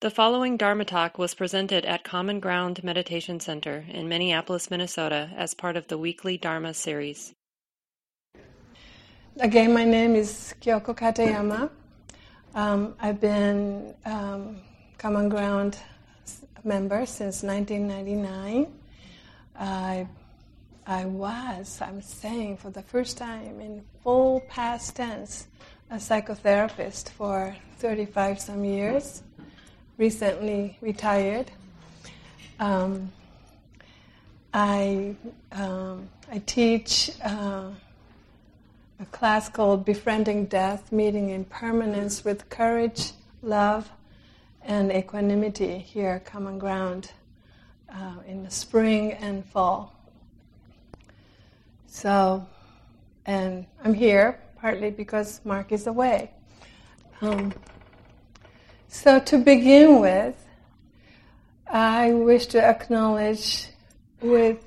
The following Dharma talk was presented at Common Ground Meditation Center in Minneapolis, Minnesota as part of the weekly Dharma series. Again, my name is Kyoko Katayama. Um, I've been um, Common Ground member since 1999. I, I was, I'm saying for the first time in full past tense, a psychotherapist for 35 some years recently retired. Um, I, um, I teach uh, a class called Befriending Death, Meeting Impermanence with Courage, Love, and Equanimity here Common Ground uh, in the spring and fall. So, and I'm here partly because Mark is away. Um, so, to begin with, I wish to acknowledge with,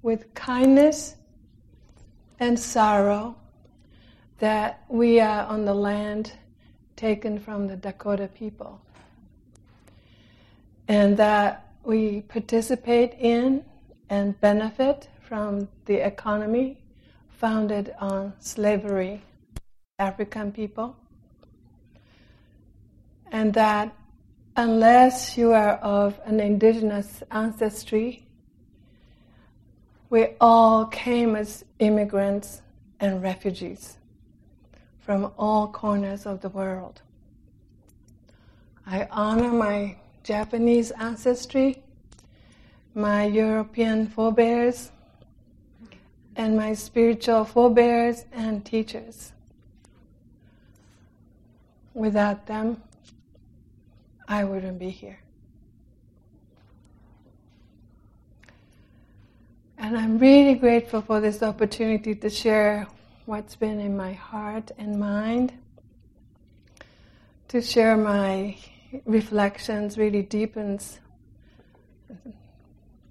with kindness and sorrow that we are on the land taken from the Dakota people. And that we participate in and benefit from the economy founded on slavery, African people and that unless you are of an indigenous ancestry, we all came as immigrants and refugees from all corners of the world. I honor my Japanese ancestry, my European forebears, and my spiritual forebears and teachers. Without them, I wouldn't be here. And I'm really grateful for this opportunity to share what's been in my heart and mind, to share my reflections really deepens.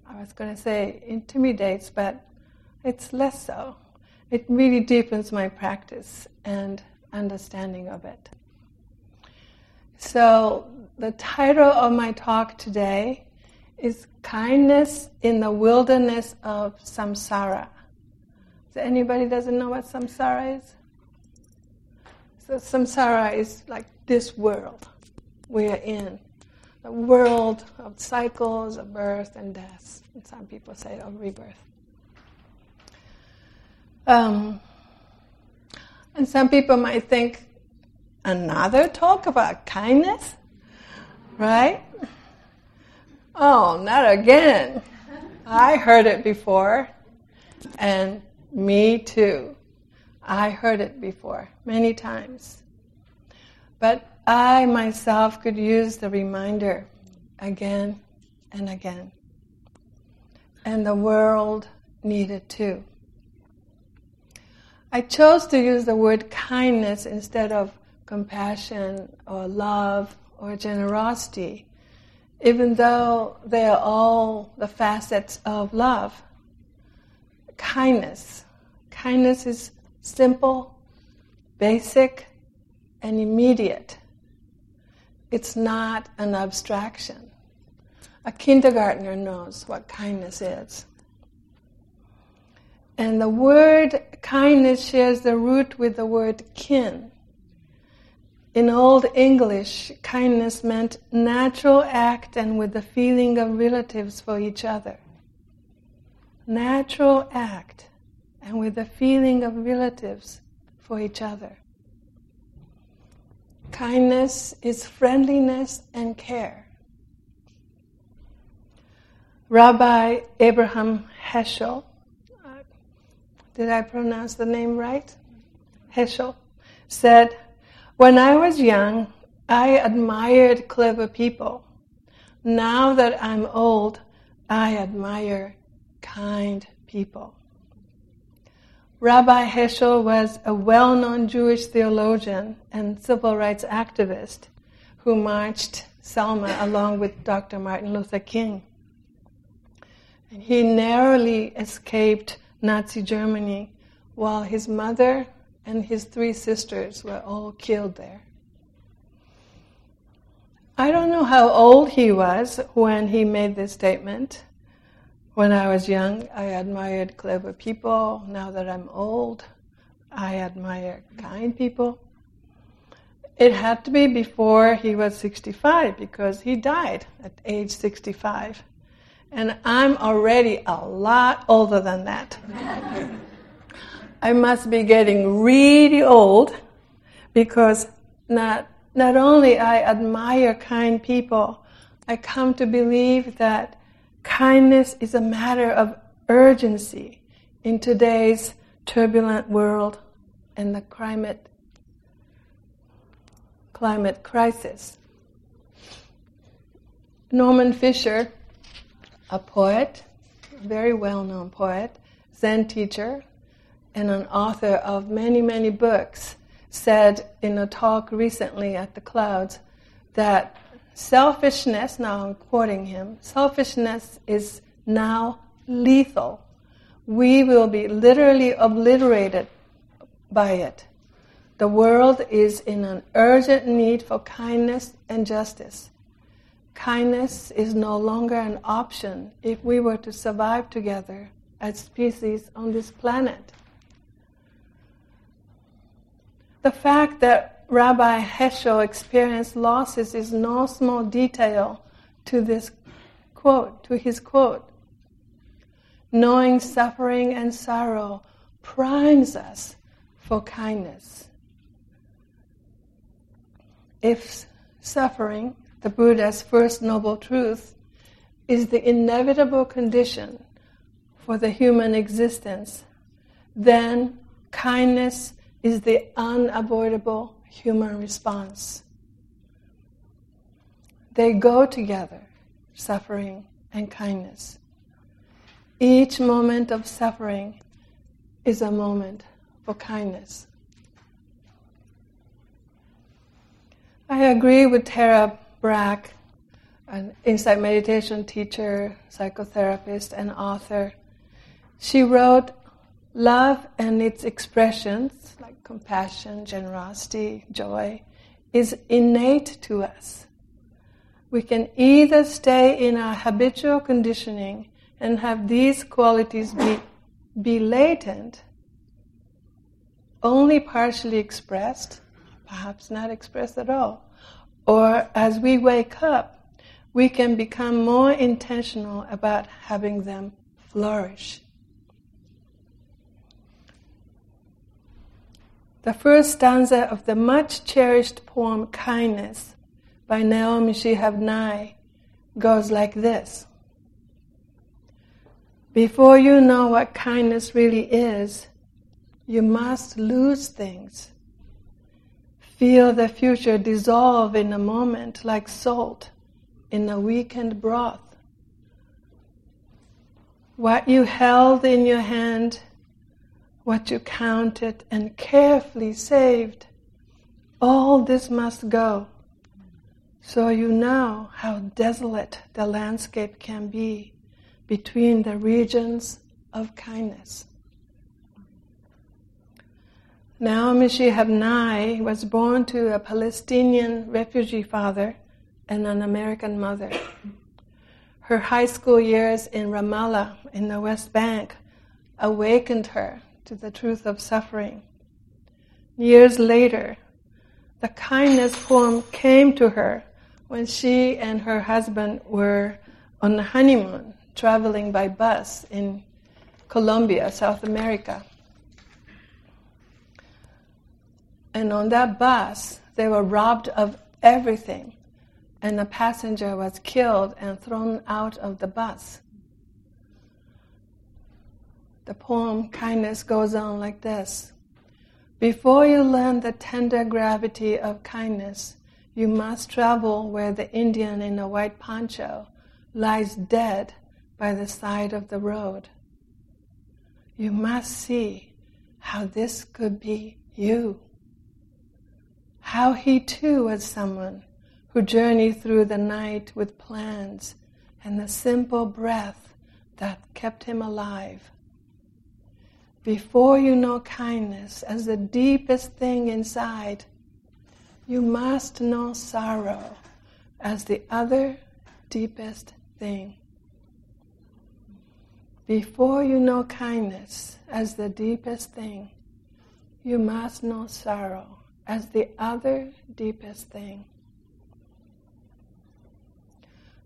I was going to say intimidates, but it's less so. It really deepens my practice and understanding of it. So, the title of my talk today is Kindness in the Wilderness of Samsara. Does anybody doesn't know what samsara is? So samsara is like this world we are in. The world of cycles of birth and death. And some people say of rebirth. Um, and some people might think another talk about kindness? Right? Oh, not again. I heard it before, and me too. I heard it before many times. But I myself could use the reminder again and again. And the world needed too. I chose to use the word kindness instead of compassion or love or generosity, even though they are all the facets of love. Kindness. Kindness is simple, basic, and immediate. It's not an abstraction. A kindergartner knows what kindness is. And the word kindness shares the root with the word kin. In Old English, kindness meant natural act and with the feeling of relatives for each other. Natural act and with the feeling of relatives for each other. Kindness is friendliness and care. Rabbi Abraham Heschel, uh, did I pronounce the name right? Heschel said, when I was young, I admired clever people. Now that I'm old, I admire kind people. Rabbi Heschel was a well known Jewish theologian and civil rights activist who marched Selma along with Dr. Martin Luther King. And he narrowly escaped Nazi Germany while his mother and his three sisters were all killed there. I don't know how old he was when he made this statement. When I was young, I admired clever people. Now that I'm old, I admire kind people. It had to be before he was 65 because he died at age 65. And I'm already a lot older than that. I must be getting really old because not, not only I admire kind people, I come to believe that kindness is a matter of urgency in today's turbulent world and the climate climate crisis. Norman Fischer, a poet, very well-known poet, Zen teacher, and an author of many, many books, said in a talk recently at the Clouds that selfishness, now I'm quoting him, selfishness is now lethal. We will be literally obliterated by it. The world is in an urgent need for kindness and justice. Kindness is no longer an option if we were to survive together as species on this planet. The fact that Rabbi Heschel experienced losses is no small detail to this quote, to his quote. Knowing suffering and sorrow primes us for kindness. If suffering, the Buddha's first noble truth, is the inevitable condition for the human existence, then kindness is the unavoidable human response. They go together, suffering and kindness. Each moment of suffering is a moment for kindness. I agree with Tara Brach, an insight meditation teacher, psychotherapist, and author. She wrote, Love and its expressions, like compassion, generosity, joy, is innate to us. We can either stay in our habitual conditioning and have these qualities be, be latent, only partially expressed, perhaps not expressed at all, or as we wake up, we can become more intentional about having them flourish. The first stanza of the much cherished poem Kindness by Naomi Shihab Nye goes like this Before you know what kindness really is, you must lose things. Feel the future dissolve in a moment like salt in a weakened broth. What you held in your hand what you counted and carefully saved, all this must go. So you know how desolate the landscape can be between the regions of kindness. Naomi Shihab Nye was born to a Palestinian refugee father and an American mother. Her high school years in Ramallah in the West Bank awakened her to the truth of suffering. Years later, the kindness poem came to her when she and her husband were on a honeymoon traveling by bus in Colombia, South America. And on that bus, they were robbed of everything, and a passenger was killed and thrown out of the bus. The poem Kindness goes on like this Before you learn the tender gravity of kindness, you must travel where the Indian in a white poncho lies dead by the side of the road. You must see how this could be you. How he too was someone who journeyed through the night with plans and the simple breath that kept him alive before you know kindness as the deepest thing inside, you must know sorrow as the other deepest thing. Before you know kindness as the deepest thing, you must know sorrow as the other deepest thing.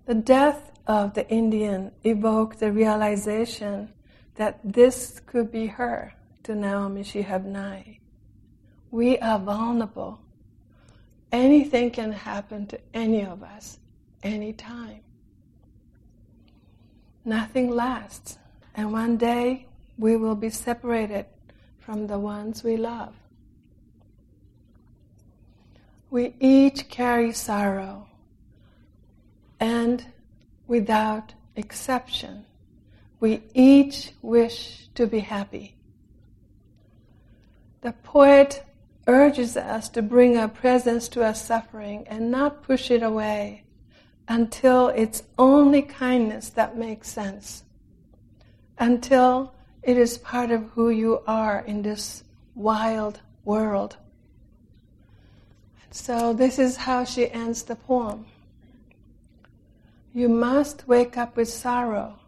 The death of the Indian evoked the realization that this could be her to Naomi Shihab Nye. We are vulnerable. Anything can happen to any of us, anytime. Nothing lasts, and one day we will be separated from the ones we love. We each carry sorrow, and without exception, we each wish to be happy. The poet urges us to bring our presence to our suffering and not push it away until it's only kindness that makes sense, until it is part of who you are in this wild world. So, this is how she ends the poem. You must wake up with sorrow.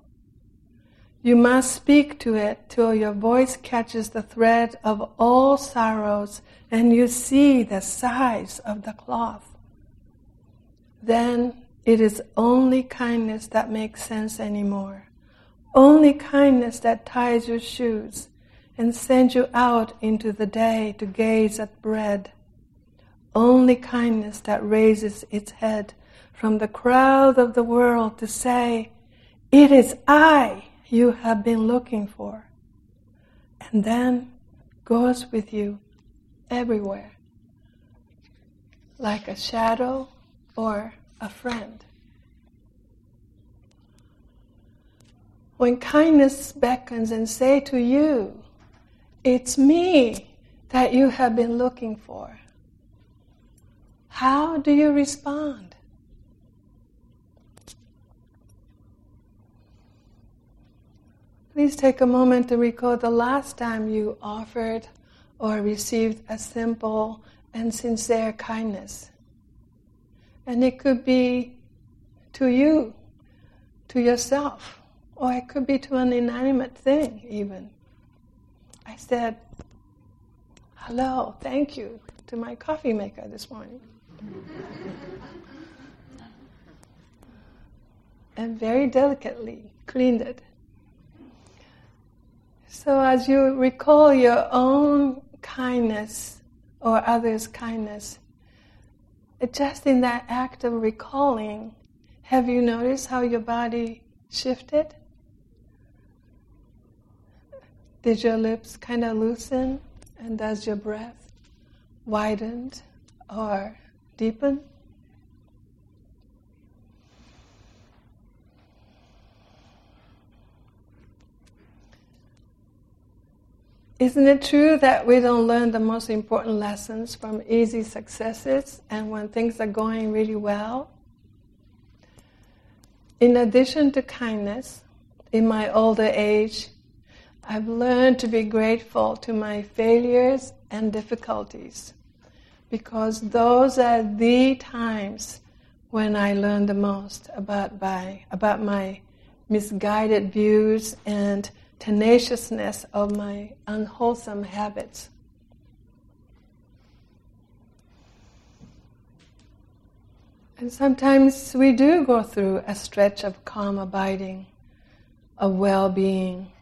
You must speak to it till your voice catches the thread of all sorrows and you see the size of the cloth. Then it is only kindness that makes sense anymore. Only kindness that ties your shoes and sends you out into the day to gaze at bread. Only kindness that raises its head from the crowd of the world to say, It is I you have been looking for. And then goes with you everywhere, like a shadow or a friend. When kindness beckons and say to you, it's me that you have been looking for. How do you respond? Please take a moment to recall the last time you offered or received a simple and sincere kindness. And it could be to you, to yourself or it could be to an inanimate thing, even. I said, hello, thank you, to my coffee maker this morning. and very delicately cleaned it. So, as you recall your own kindness or others' kindness, just in that act of recalling, have you noticed how your body shifted? Did your lips kind of loosen? And does your breath widen or deepen? Isn't it true that we don't learn the most important lessons from easy successes and when things are going really well? In addition to kindness, in my older age, I've learned to be grateful to my failures and difficulties because those are the times when I learn the most about my, about my misguided views and tenaciousness of my unwholesome habits. And sometimes we do go through a stretch of calm abiding, of well being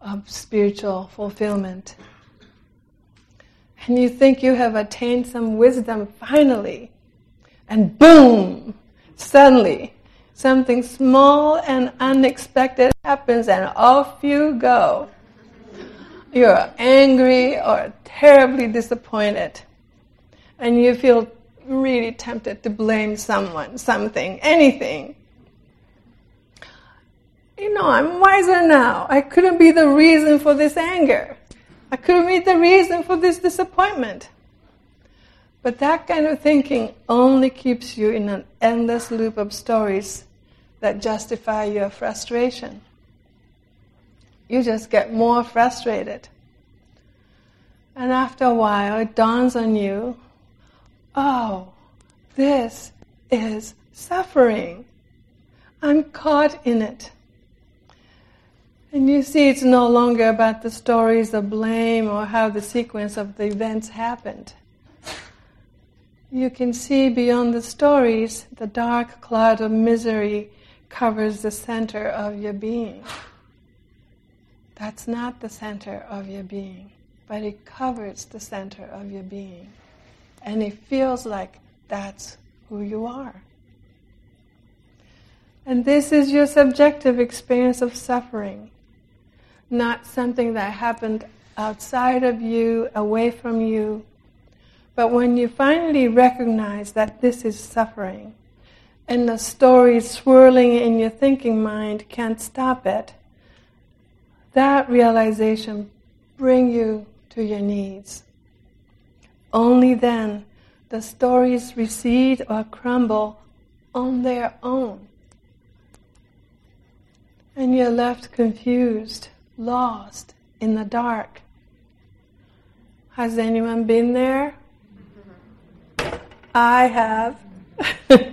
of spiritual fulfillment. And you think you have attained some wisdom finally, and boom, suddenly something small and unexpected happens, and off you go. You're angry or terribly disappointed, and you feel really tempted to blame someone, something, anything you know, I'm wiser now. I couldn't be the reason for this anger. I couldn't be the reason for this disappointment. But that kind of thinking only keeps you in an endless loop of stories that justify your frustration. You just get more frustrated. And after a while, it dawns on you oh, this is suffering. I'm caught in it. And you see, it's no longer about the stories of blame or how the sequence of the events happened. You can see beyond the stories, the dark cloud of misery covers the center of your being. That's not the center of your being, but it covers the center of your being. And it feels like that's who you are. And this is your subjective experience of suffering, not something that happened outside of you, away from you. But when you finally recognize that this is suffering, and the stories swirling in your thinking mind can't stop it, that realization bring you to your knees. Only then the stories recede or crumble on their own and you're left confused, lost in the dark. Has anyone been there? Mm-hmm. I have.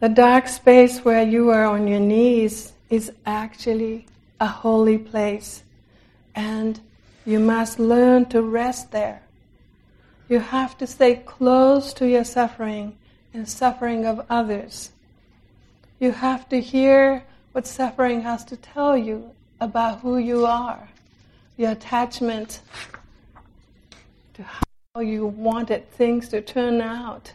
the dark space where you are on your knees is actually a holy place, and you must learn to rest there. You have to stay close to your suffering and suffering of others you have to hear what suffering has to tell you about who you are, your attachment to how you wanted things to turn out,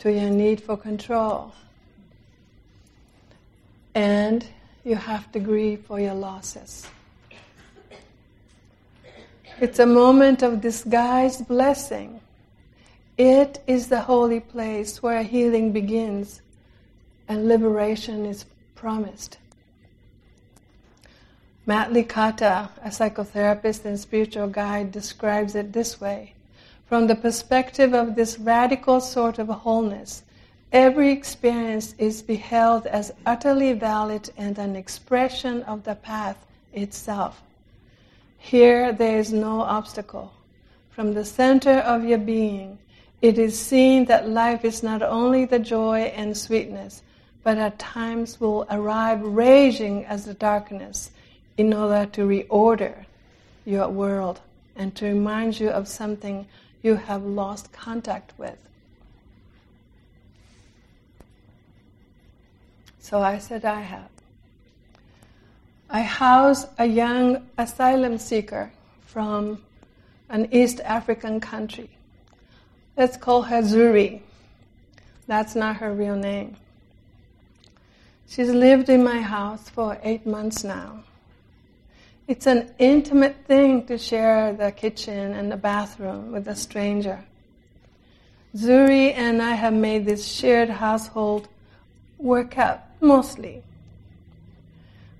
to your need for control. And you have to grieve for your losses. It's a moment of disguised blessing it is the holy place where healing begins and liberation is promised. Matt Licata, a psychotherapist and spiritual guide, describes it this way. From the perspective of this radical sort of wholeness, every experience is beheld as utterly valid and an expression of the path itself. Here there is no obstacle. From the center of your being, it is seen that life is not only the joy and sweetness, but at times will arrive raging as the darkness in order to reorder your world and to remind you of something you have lost contact with. So I said, I have. I house a young asylum seeker from an East African country. Let's call her Zuri. That's not her real name. She's lived in my house for eight months now. It's an intimate thing to share the kitchen and the bathroom with a stranger. Zuri and I have made this shared household work out mostly.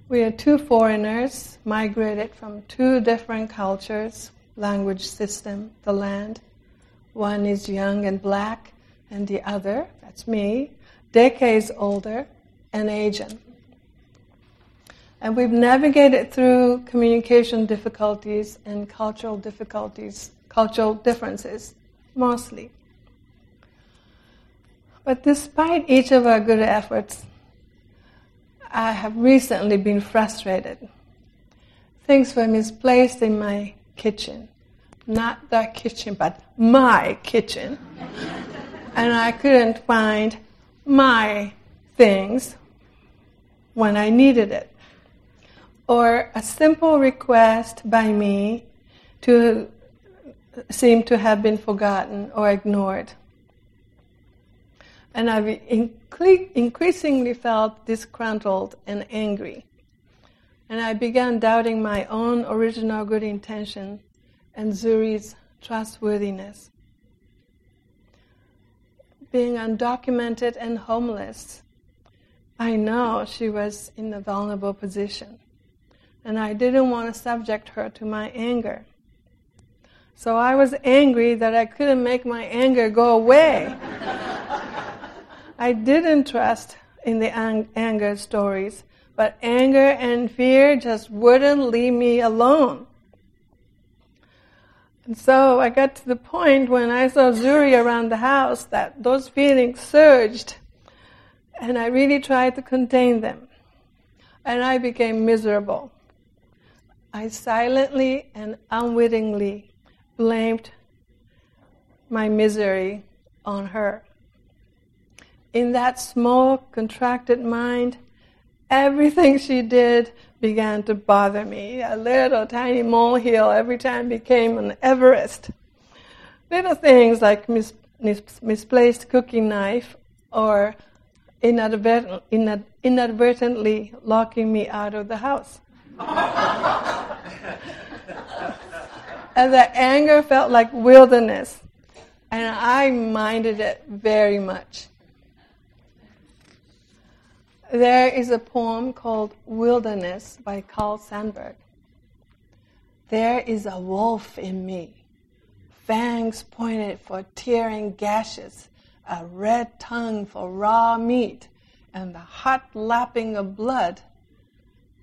We are two foreigners migrated from two different cultures, language system, the land. One is young and black, and the other, that's me, decades older and Asian. And we've navigated through communication difficulties and cultural difficulties, cultural differences, mostly. But despite each of our good efforts, I have recently been frustrated. Things were misplaced in my kitchen not the kitchen, but my kitchen. and I couldn't find my things when I needed it. Or a simple request by me to seem to have been forgotten or ignored. And I've incre- increasingly felt disgruntled and angry. And I began doubting my own original good intention and Zuri's trustworthiness. Being undocumented and homeless, I know she was in a vulnerable position, and I didn't want to subject her to my anger. So I was angry that I couldn't make my anger go away. I didn't trust in the ang- anger stories, but anger and fear just wouldn't leave me alone. And so I got to the point when I saw Zuri around the house that those feelings surged. And I really tried to contain them. And I became miserable. I silently and unwittingly blamed my misery on her. In that small, contracted mind, everything she did began to bother me. A little tiny molehill every time became an Everest. Little things like mis- mis- misplaced cooking knife or inadvertent, inad- inadvertently locking me out of the house. And the anger felt like wilderness, and I minded it very much. There is a poem called Wilderness by Carl Sandburg. There is a wolf in me, fangs pointed for tearing gashes, a red tongue for raw meat, and the hot lapping of blood.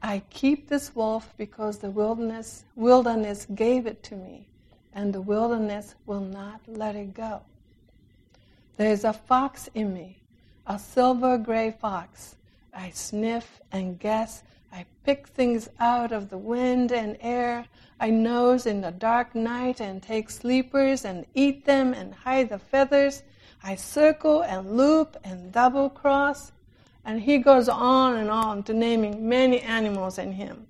I keep this wolf because the wilderness, wilderness gave it to me, and the wilderness will not let it go. There is a fox in me, a silver gray fox I sniff and guess. I pick things out of the wind and air. I nose in the dark night and take sleepers and eat them and hide the feathers. I circle and loop and double cross. And he goes on and on to naming many animals in him.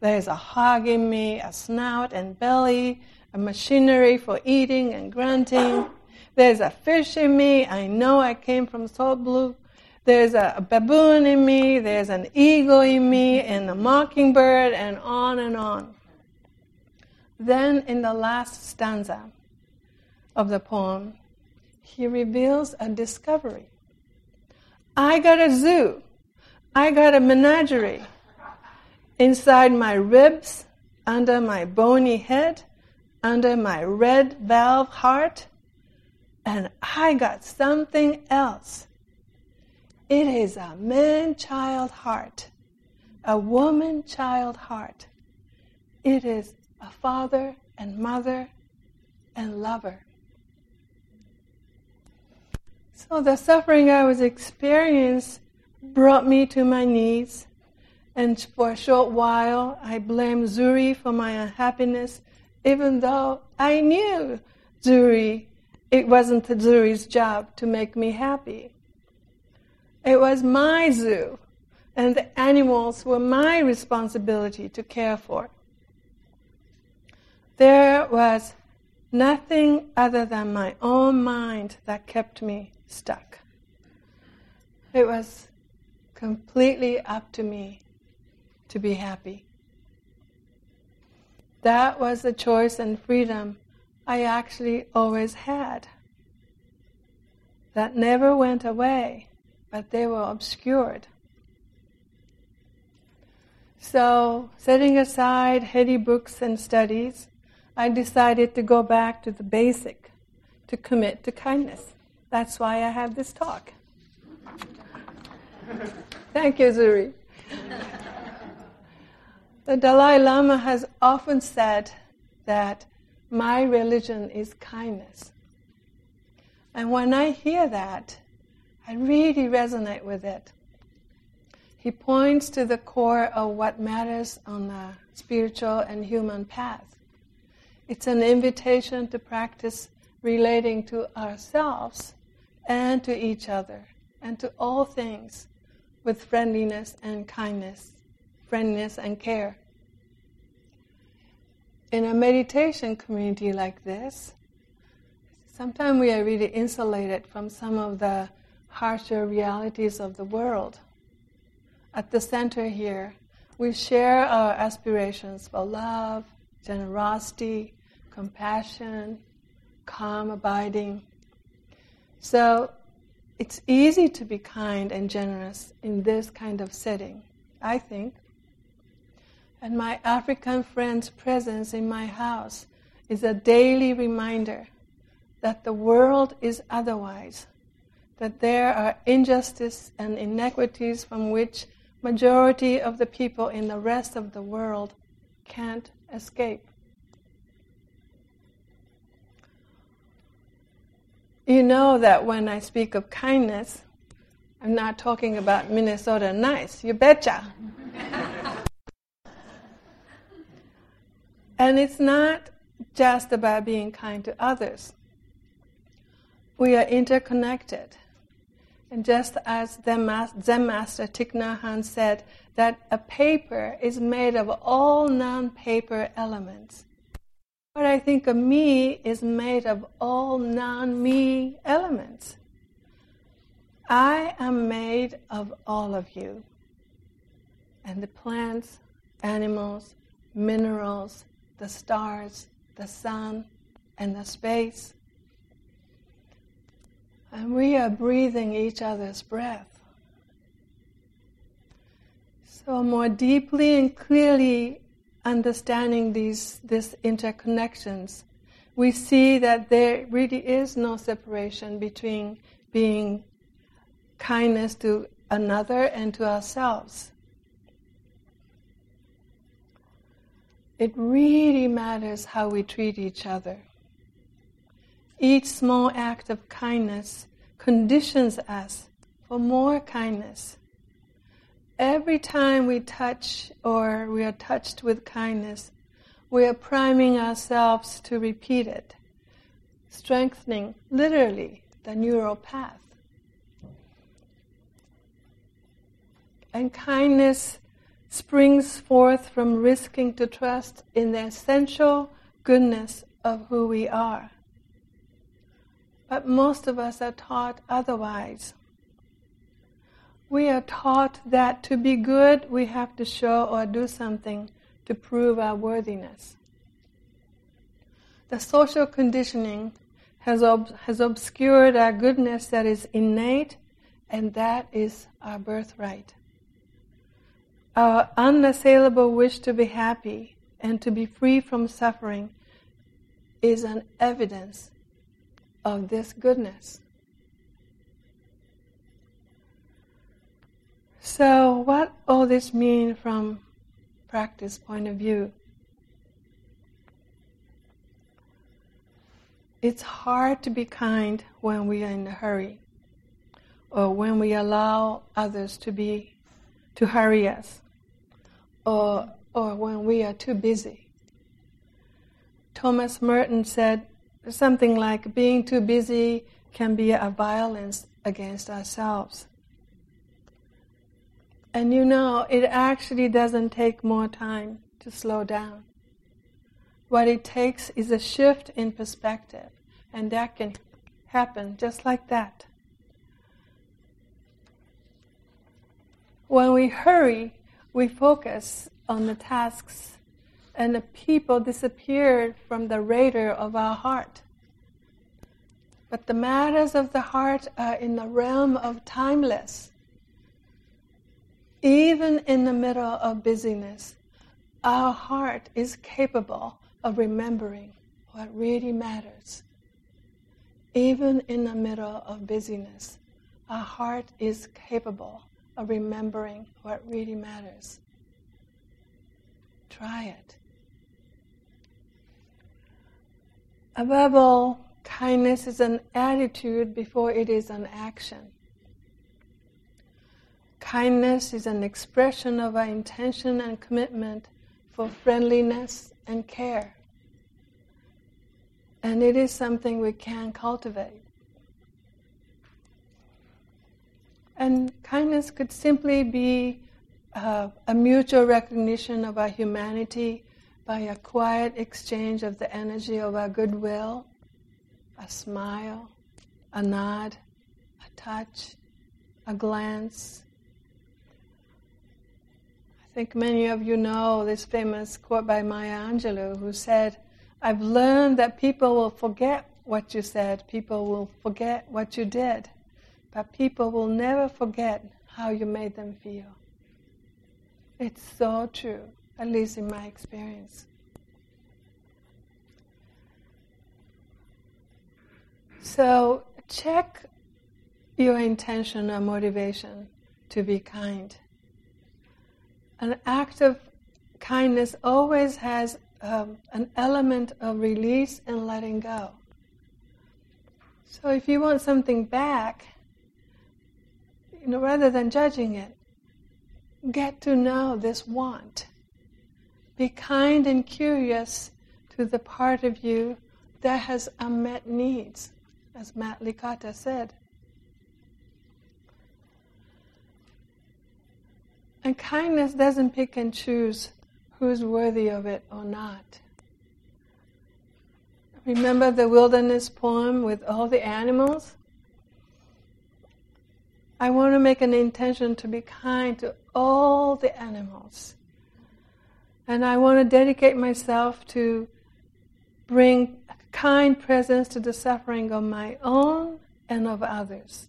There's a hog in me, a snout and belly, a machinery for eating and grunting. There's a fish in me, I know I came from salt blue there's a baboon in me, there's an eagle in me, and a mockingbird, and on and on. Then, in the last stanza of the poem, he reveals a discovery. I got a zoo, I got a menagerie. Inside my ribs, under my bony head, under my red valve heart, and I got something else it is a man child heart, a woman child heart. It is a father and mother and lover. So the suffering I was experiencing brought me to my knees, and for a short while I blamed Zuri for my unhappiness, even though I knew Zuri, it wasn't Zuri's job to make me happy. It was my zoo, and the animals were my responsibility to care for. There was nothing other than my own mind that kept me stuck. It was completely up to me to be happy. That was the choice and freedom I actually always had. That never went away but they were obscured. So, setting aside heady books and studies, I decided to go back to the basic, to commit to kindness. That's why I have this talk. Thank you, Zuri. the Dalai Lama has often said that my religion is kindness. And when I hear that, I really resonate with it. He points to the core of what matters on the spiritual and human path. It's an invitation to practice relating to ourselves and to each other and to all things with friendliness and kindness, friendliness and care. In a meditation community like this, sometimes we are really insulated from some of the harsher realities of the world. At the center here, we share our aspirations for love, generosity, compassion, calm abiding. So it's easy to be kind and generous in this kind of setting, I think. And my African friend's presence in my house is a daily reminder that the world is otherwise that there are injustice and inequities from which majority of the people in the rest of the world can't escape. You know that when I speak of kindness, I'm not talking about Minnesota nice, you betcha. and it's not just about being kind to others. We are interconnected. And just as Zen Master Thich Nhat Hanh said, that a paper is made of all non paper elements. What I think of me is made of all non me elements. I am made of all of you. And the plants, animals, minerals, the stars, the sun, and the space. And we are breathing each other's breath. So, more deeply and clearly understanding these, these interconnections, we see that there really is no separation between being kindness to another and to ourselves. It really matters how we treat each other. Each small act of kindness conditions us for more kindness. Every time we touch or we are touched with kindness, we are priming ourselves to repeat it, strengthening literally the neural path. And kindness springs forth from risking to trust in the essential goodness of who we are. But most of us are taught otherwise. We are taught that to be good, we have to show or do something to prove our worthiness. The social conditioning has, ob- has obscured our goodness that is innate, and that is our birthright. Our unassailable wish to be happy and to be free from suffering is an evidence of this goodness. So, what all this mean from practice point of view? It's hard to be kind when we are in a hurry, or when we allow others to be to hurry us, or or when we are too busy. Thomas Merton said something like being too busy can be a violence against ourselves. And you know, it actually doesn't take more time to slow down. What it takes is a shift in perspective, and that can happen just like that. When we hurry, we focus on the tasks, and the people disappear from the radar of our heart. But the matters of the heart are in the realm of timeless even in the middle of busyness, our heart is capable of remembering what really matters. Even in the middle of busyness, our heart is capable of remembering what really matters. Try it. Above all, kindness is an attitude before it is an action. Kindness is an expression of our intention and commitment for friendliness and care. And it is something we can cultivate. And kindness could simply be uh, a mutual recognition of our humanity by a quiet exchange of the energy of our goodwill, a smile, a nod, a touch, a glance, think many of you know this famous quote by Maya Angelou, who said, I've learned that people will forget what you said, people will forget what you did, but people will never forget how you made them feel. It's so true, at least in my experience. So check your intention or motivation to be kind an act of kindness always has um, an element of release and letting go. So if you want something back, you know, rather than judging it, get to know this want. Be kind and curious to the part of you that has unmet needs, as Matt Licata said. And kindness doesn't pick and choose who's worthy of it or not. Remember the wilderness poem with all the animals? I want to make an intention to be kind to all the animals. And I want to dedicate myself to bring kind presence to the suffering of my own and of others.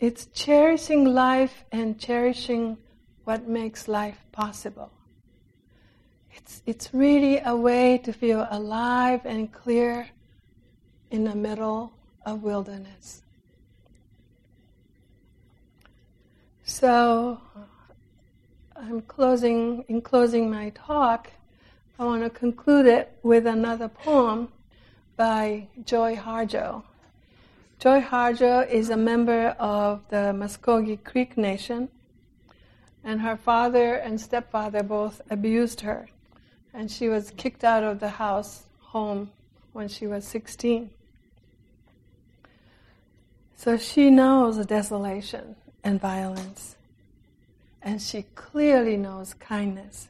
It's cherishing life and cherishing what makes life possible. It's, it's really a way to feel alive and clear in the middle of wilderness. So, I'm closing, in closing my talk, I want to conclude it with another poem by Joy Harjo. Joy Harjo is a member of the Muskogee Creek Nation, and her father and stepfather both abused her and she was kicked out of the house home when she was 16. So she knows desolation and violence, and she clearly knows kindness.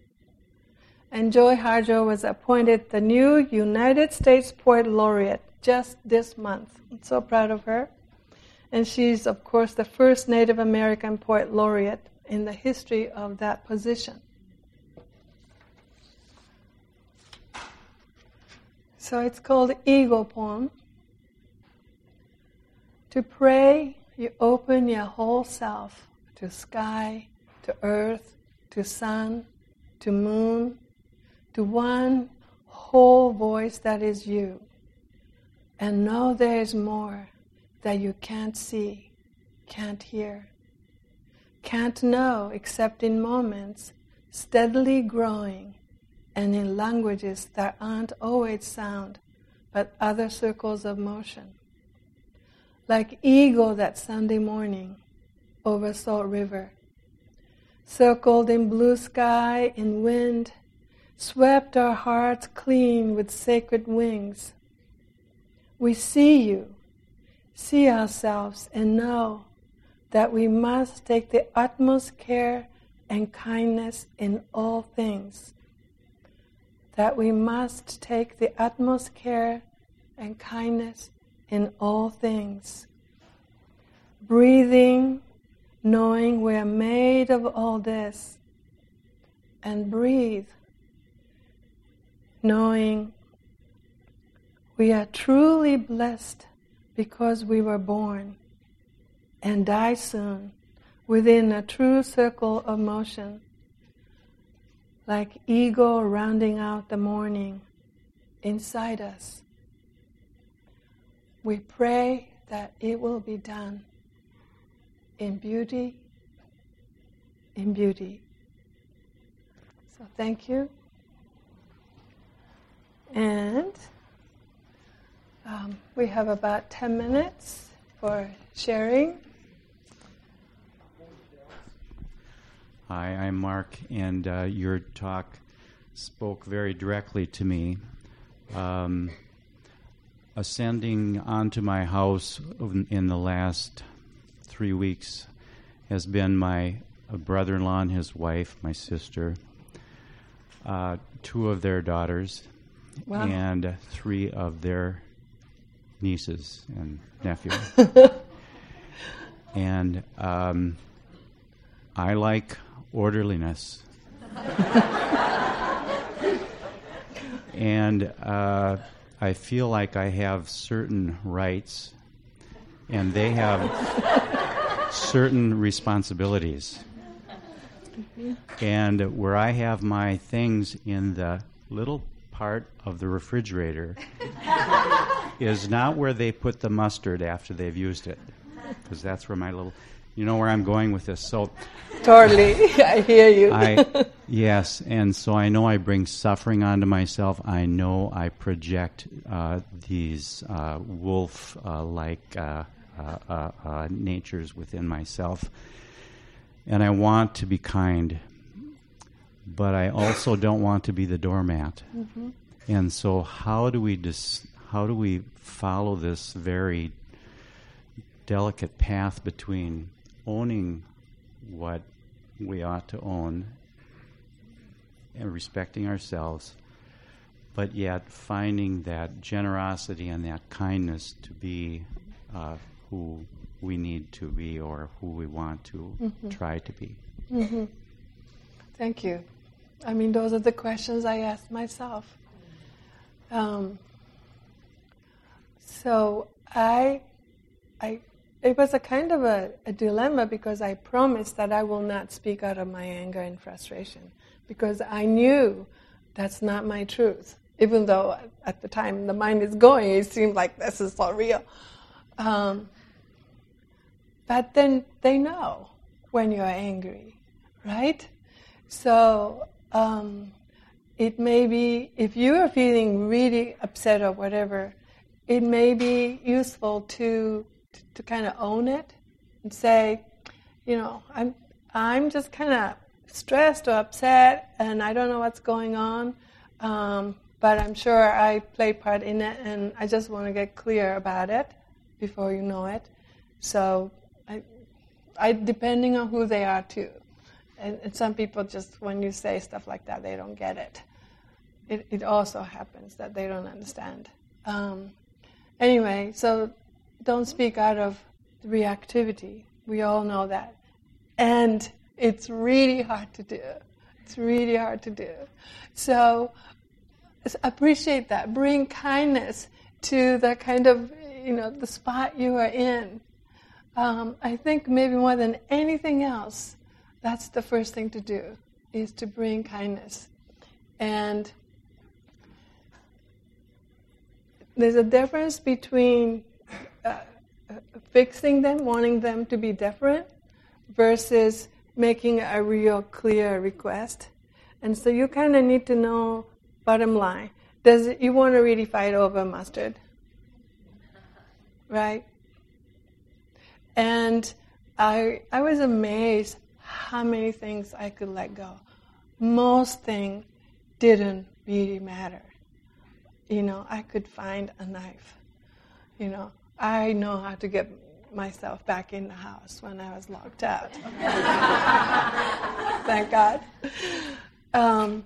And Joy Harjo was appointed the new United States Poet Laureate just this month. I'm so proud of her. And she's, of course, the first Native American Poet Laureate in the history of that position. So it's called Eagle Poem. To pray, you open your whole self to sky, to earth, to sun, to moon, to one whole voice that is you. And know there is more that you can't see, can't hear, can't know except in moments steadily growing and in languages that aren't always sound, but other circles of motion. Like eagle that Sunday morning over Salt River, circled in blue sky and wind, swept our hearts clean with sacred wings. We see you, see ourselves, and know that we must take the utmost care and kindness in all things that we must take the utmost care and kindness in all things. Breathing, knowing we're made of all this, and breathe, knowing we are truly blessed because we were born and die soon within a true circle of motion like ego rounding out the morning inside us. We pray that it will be done in beauty, in beauty. So thank you. And um, we have about 10 minutes for sharing. Hi, I'm Mark, and uh, your talk spoke very directly to me. Um, ascending onto my house in the last three weeks has been my brother in law and his wife, my sister, uh, two of their daughters, wow. and three of their nieces and nephews. and um, I like orderliness. and uh, I feel like I have certain rights, and they have certain responsibilities. And where I have my things in the little part of the refrigerator is not where they put the mustard after they've used it, because that's where my little you know where I'm going with this. So totally, I hear you. I yes, and so I know I bring suffering onto myself. I know I project uh, these uh, wolf-like uh, uh, uh, natures within myself, and I want to be kind, but I also don't want to be the doormat. Mm-hmm. And so, how do we dis- how do we follow this very delicate path between owning what we ought to own and respecting ourselves, but yet finding that generosity and that kindness to be uh, who we need to be or who we want to mm-hmm. try to be. Mm-hmm. Thank you. I mean, those are the questions I ask myself. Um, so I, I, it was a kind of a, a, dilemma because I promised that I will not speak out of my anger and frustration because I knew that's not my truth. Even though at the time the mind is going, it seemed like this is so real. Um, but then they know when you're angry, right? So um, it may be, if you are feeling really upset or whatever, it may be useful to, to, to kind of own it and say, you know, I'm, I'm just kind of stressed or upset and I don't know what's going on, um, but I'm sure I play part in it and I just want to get clear about it before you know it. So, I, I depending on who they are too. And, and, some people just, when you say stuff like that, they don't get it. It, it also happens that they don't understand. Um, anyway, so don't speak out of reactivity. We all know that. And it's really hard to do. It's really hard to do. So appreciate that. Bring kindness to the kind of, you know, the spot you are in. Um, I think maybe more than anything else, that's the first thing to do, is to bring kindness. And there's a difference between uh, fixing them, wanting them to be different, versus making a real clear request. And so you kind of need to know bottom line. Does it, you want to really fight over mustard? Right? And I I was amazed how many things I could let go. Most things didn't really matter. You know, I could find a knife. You know, I know how to get myself back in the house when I was locked out. Thank God. Um,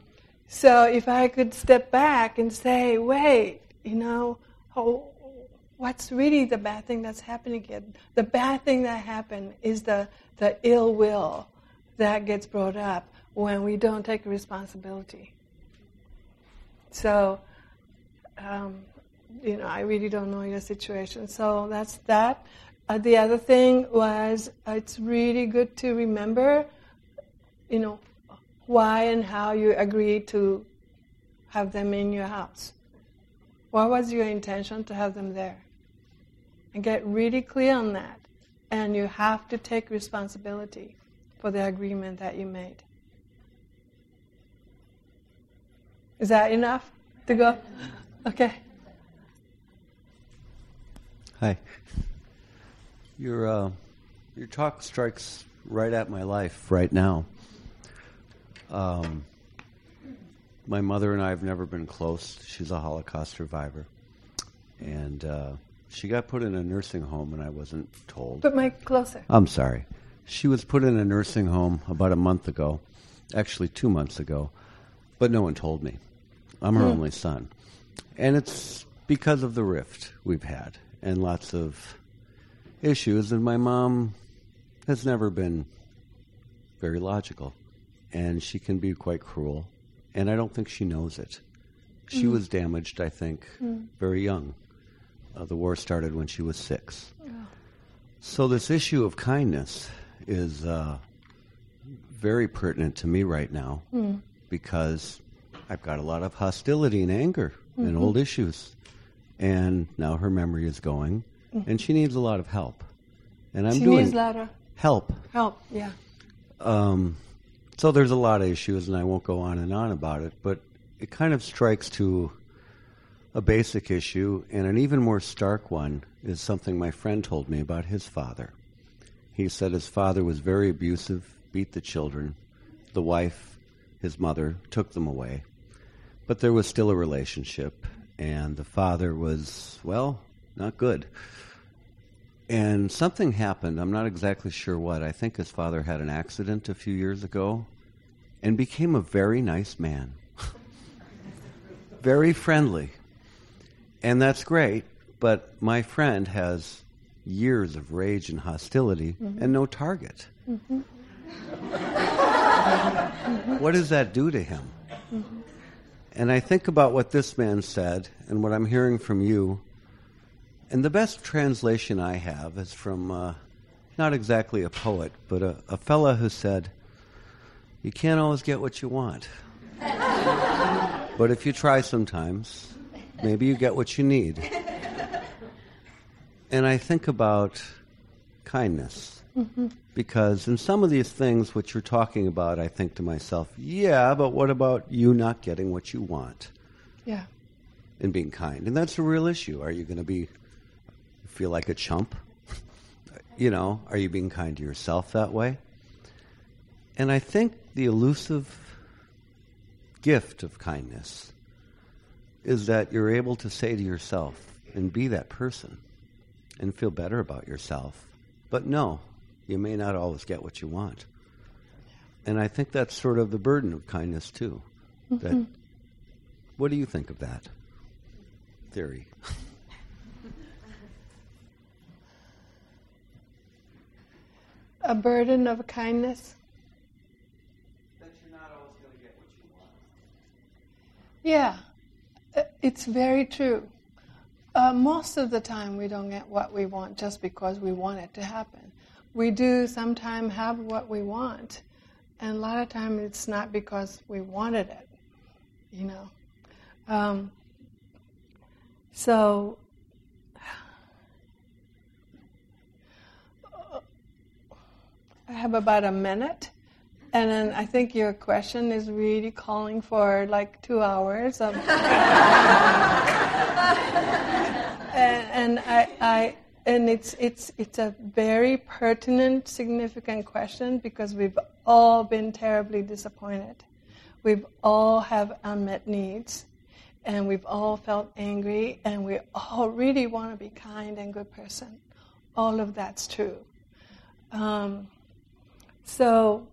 so if I could step back and say, wait, you know, oh, what's really the bad thing that's happening here? The bad thing that happened is the, the ill will that gets brought up when we don't take responsibility. So, um, you know, I really don't know your situation. So that's that. Uh, the other thing was uh, it's really good to remember, you know, why and how you agreed to have them in your house. What was your intention to have them there? And get really clear on that. And you have to take responsibility for the agreement that you made. Is that enough to go? Okay. Hi. Your uh, your talk strikes right at my life right now. Um, my mother and I have never been close. She's a Holocaust survivor, and uh, she got put in a nursing home, and I wasn't told. Put my closer. I'm sorry. She was put in a nursing home about a month ago, actually two months ago, but no one told me. I'm her mm. only son, and it's because of the rift we've had and lots of issues, and my mom has never been very logical, and she can be quite cruel, and I don't think she knows it. She mm was damaged, I think, mm. very young. Uh, the war started when she was six. Oh. So this issue of kindness is uh, very pertinent to me right now mm. because I've got a lot of hostility and anger mm-hmm. and old issues, and now her memory is going, mm and she needs a lot of help. And I'm she doing. needs a lot of. help. Help, yeah. Um, so there's a lot of issues, and I won't go on and on about it, but it kind of strikes to a basic issue, and an even more stark one is something my friend told me about his father. He said his father was very abusive, beat the children. The wife, his mother, took them away. But there was still a relationship, and the father was, well, not good. And something happened. I'm not exactly sure what. I think his father had an accident a few years ago and became a very nice man. very friendly. And that's great, but my friend has years of rage and hostility mm-hmm. and no target. Mm-hmm. what does that do to him? And I think about what this man said and what I'm hearing from you. And the best translation I have is from uh, not exactly a poet, but a, a fella who said, You can't always get what you want. but if you try sometimes, maybe you get what you need. and I think about kindness. Mm-hmm. Because in some of these things which you're talking about, I think to myself, yeah, but what about you not getting what you want? Yeah. And being kind. And that's a real issue. Are you going to be feel like a chump? you know, are you being kind to yourself that way? And I think the elusive gift of kindness is that you're able to say to yourself and be that person and feel better about yourself. But no, you may not always get what you want. And I think that's sort of the burden of kindness too. Mm-hmm. That what do you think of that theory? A burden of kindness. That you're not always going to get what you want. Yeah, it's very true. Uh, most of the time, we don't get what we want just because we want it to happen we do sometimes have what we want, and a lot of times it's not because we wanted it, you know. Um, so, I have about a minute, and then I think your question is really calling for like two hours of. and, and I, I and it's it's it's a very pertinent, significant question because we've all been terribly disappointed. We've all have unmet needs, and we've all felt angry, and we all really want to be kind and good person. All of that's true. Um, so,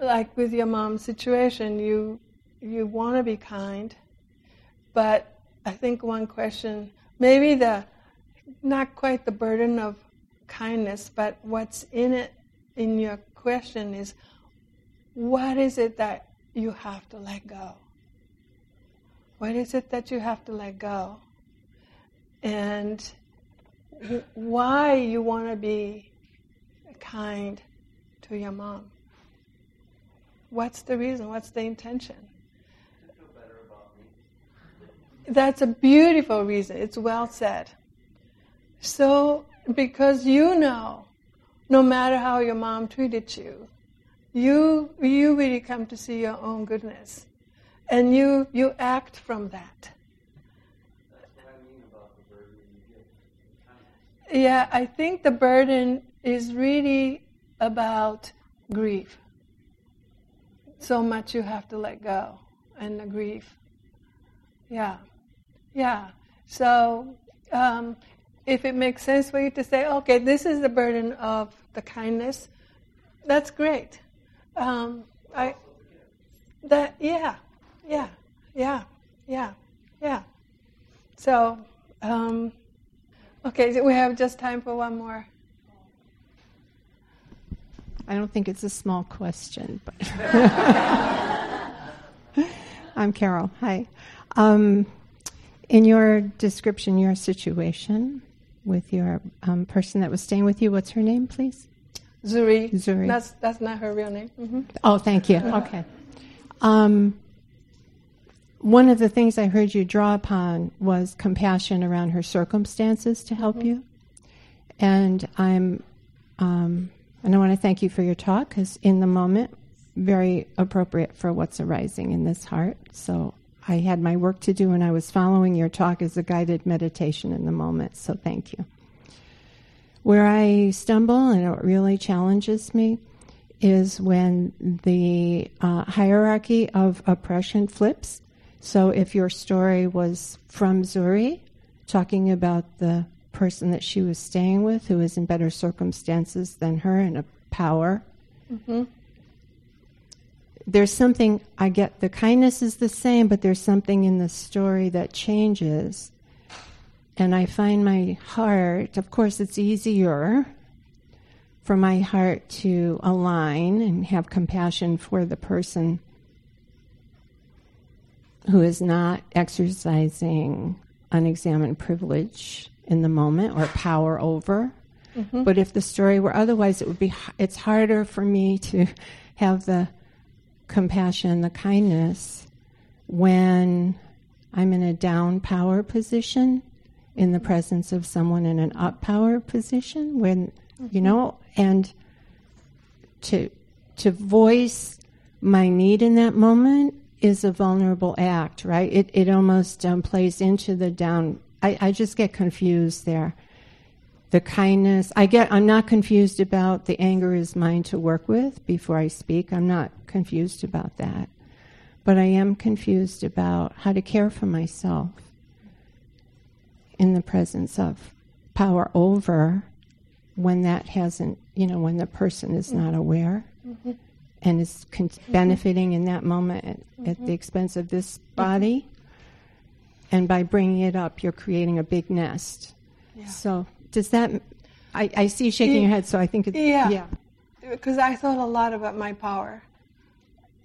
like with your mom's situation, you you want to be kind, but I think one question, maybe the not quite the burden of kindness, but what's in it in your question is what is it that you have to let go? What is it that you have to let go? And why you want to be kind to your mom? What's the reason? What's the intention? That's a beautiful reason. It's well said. So, because you know, no matter how your mom treated you, you you really come to see your own goodness, and you you act from that. Yeah, I think the burden is really about grief. So much you have to let go, and the grief. Yeah, yeah. So um, if it makes sense for you to say, okay, this is the burden of the kindness, that's great. Um, I, that yeah, yeah, yeah, yeah, yeah. So, um, okay, we have just time for one more. I don't think it's a small question, but I'm Carol. Hi. Um, in your description, your situation, with your um, person that was staying with you. What's her name, please? Zuri. Zuri. That's that's not her real name. Mm-hmm. Oh, thank you. Okay. Um, one of the things I heard you draw upon was compassion around her circumstances to help mm-hmm. you, and I'm um, And I want to thank you for your talk because, in the moment, very appropriate for what's arising in this heart. So, I had my work to do and I was following your talk as a guided meditation in the moment. So, thank you. Where I stumble and it really challenges me is when the uh, hierarchy of oppression flips. So, if your story was from Zuri, talking about the person that she was staying with who was in better circumstances than her and a power. Mm-hmm. There's something, I get the kindness is the same, but there's something in the story that changes. And I find my heart, of course, it's easier for my heart to align and have compassion for the person who is not exercising unexamined privilege in the moment or power over. Mm-hmm. But if the story were otherwise, it would be it's harder for me to have the compassion, the kindness when I'm in a down power position in the presence of someone in an up power position when mm-hmm. you know and to to voice my need in that moment is a vulnerable act, right? It it almost um, plays into the down I, I just get confused there. The kindness, I get, I'm not confused about the anger is mine to work with before I speak. I'm not confused about that. But I am confused about how to care for myself in the presence of power over when that hasn't, you know, when the person is not aware mm-hmm. and is con- benefiting in that moment at, mm-hmm. at, the expense of this body and by bringing it up, you're creating a big nest. Yeah. So does that? I, I see you shaking yeah. your head, so I think it's yeah. yeah. Because I thought a lot about my power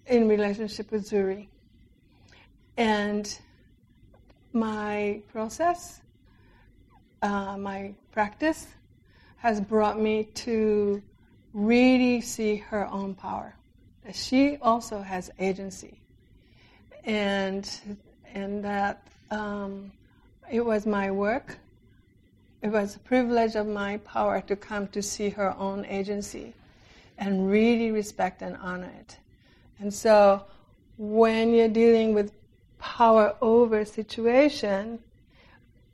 in relationship with Zuri, and my process, uh, my practice, has brought me to really see her own power. She also has agency, and and that um, it was my work. It was a privilege of my power to come to see her own agency and really respect and honor it. And so when you're dealing with power over situation,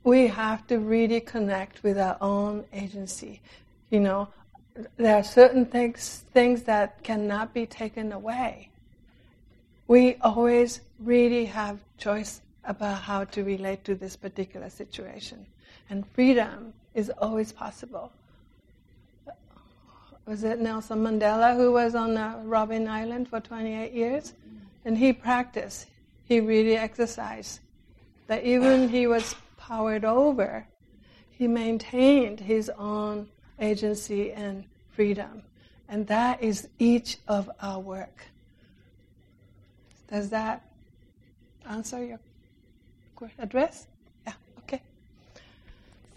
we have to really connect with our own agency. You know, there are certain things things that cannot be taken away. We always really have choice about how to relate to this particular situation. And freedom is always possible. Was it Nelson Mandela who was on Robben Island for 28 years? And he practiced, he really exercised. That even he was powered over, he maintained his own agency and freedom. And that is each of our work. Does that answer your address?